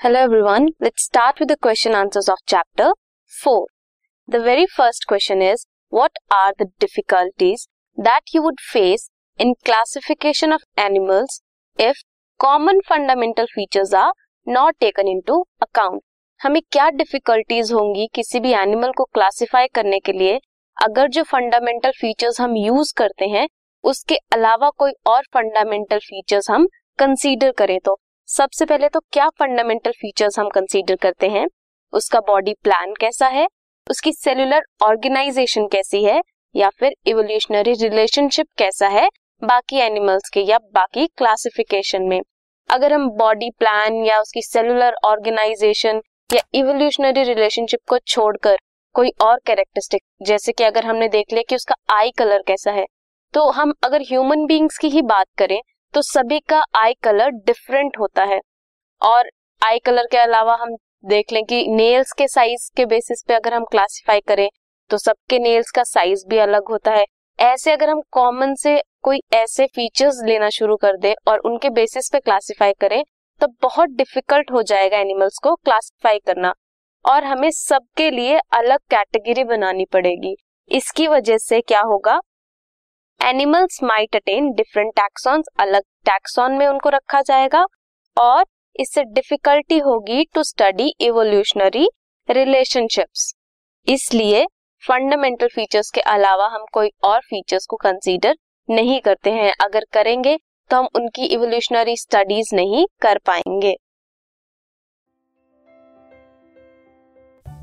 Hello everyone let's start with the question answers of chapter four the very first question is what are the difficulties that you would face in classification of animals if common fundamental features are not taken into account हमें क्या difficulties होंगी किसी भी animal को classify करने के लिए अगर जो फंडामेंटल फीचर्स हम यूज़ करते हैं, उसके अलावा कोई और फंडामेंटल फीचर्स हम कंसिडर करें तो? सबसे पहले तो क्या फंडामेंटल फीचर्स हम कंसीडर करते हैं? उसका बॉडी प्लान कैसा है? उसकी सेलुलर ऑर्गेनाइजेशन कैसी है? या फिर इवोल्यूशनरी रिलेशनशिप कैसा है? बाकी एनिमल्स के या बाकी क्लासिफिकेशन में। अगर हम बॉडी प्लान या उसकी सेलुलर ऑर्गेनाइजेशन या इवोल्यूशनरी रिलेशनशिप को छोड़कर कोई और कैरेक्टरिस्टिक जैसे कि अगर हमने देख लिया कि उसका आई कलर कैसा है तो हम अगर ह्यूमन बींग्स की ही बात करें तो सभी का आई कलर डिफरेंट होता है। और आई कलर के अलावा हम देख लें कि नेल्स के साइज़ के बेसिस पे अगर हम क्लासिफाई करें तो सबके नेल्स का साइज़ भी अलग होता है। ऐसे अगर हम कॉमन से कोई ऐसे फीचर्स लेना शुरू कर दे और उनके बेसिस पे क्लासिफाई करें तो बहुत डिफ़िकल्ट हो जाएगा एनिमल्स को क्लासिफाई करना। और हमें सबके लिए अलग कैटेगरी बनानी पड़ेगी। इसकी वजह से क्या होगा? Animals might attain different taxons अलग टैक्सॉन में उनको रखा जाएगा और इससे डिफिकल्टी होगी टू स्टडी इवोल्यूशनरी रिलेशनशिप्स इसलिए फंडामेंटल फीचर्स के अलावा हम कोई और फीचर्स को कंसीडर नहीं करते हैं। अगर करेंगे तो हम उनकी इवोल्यूशनरी स्टडीज़ नहीं कर पाएँगे।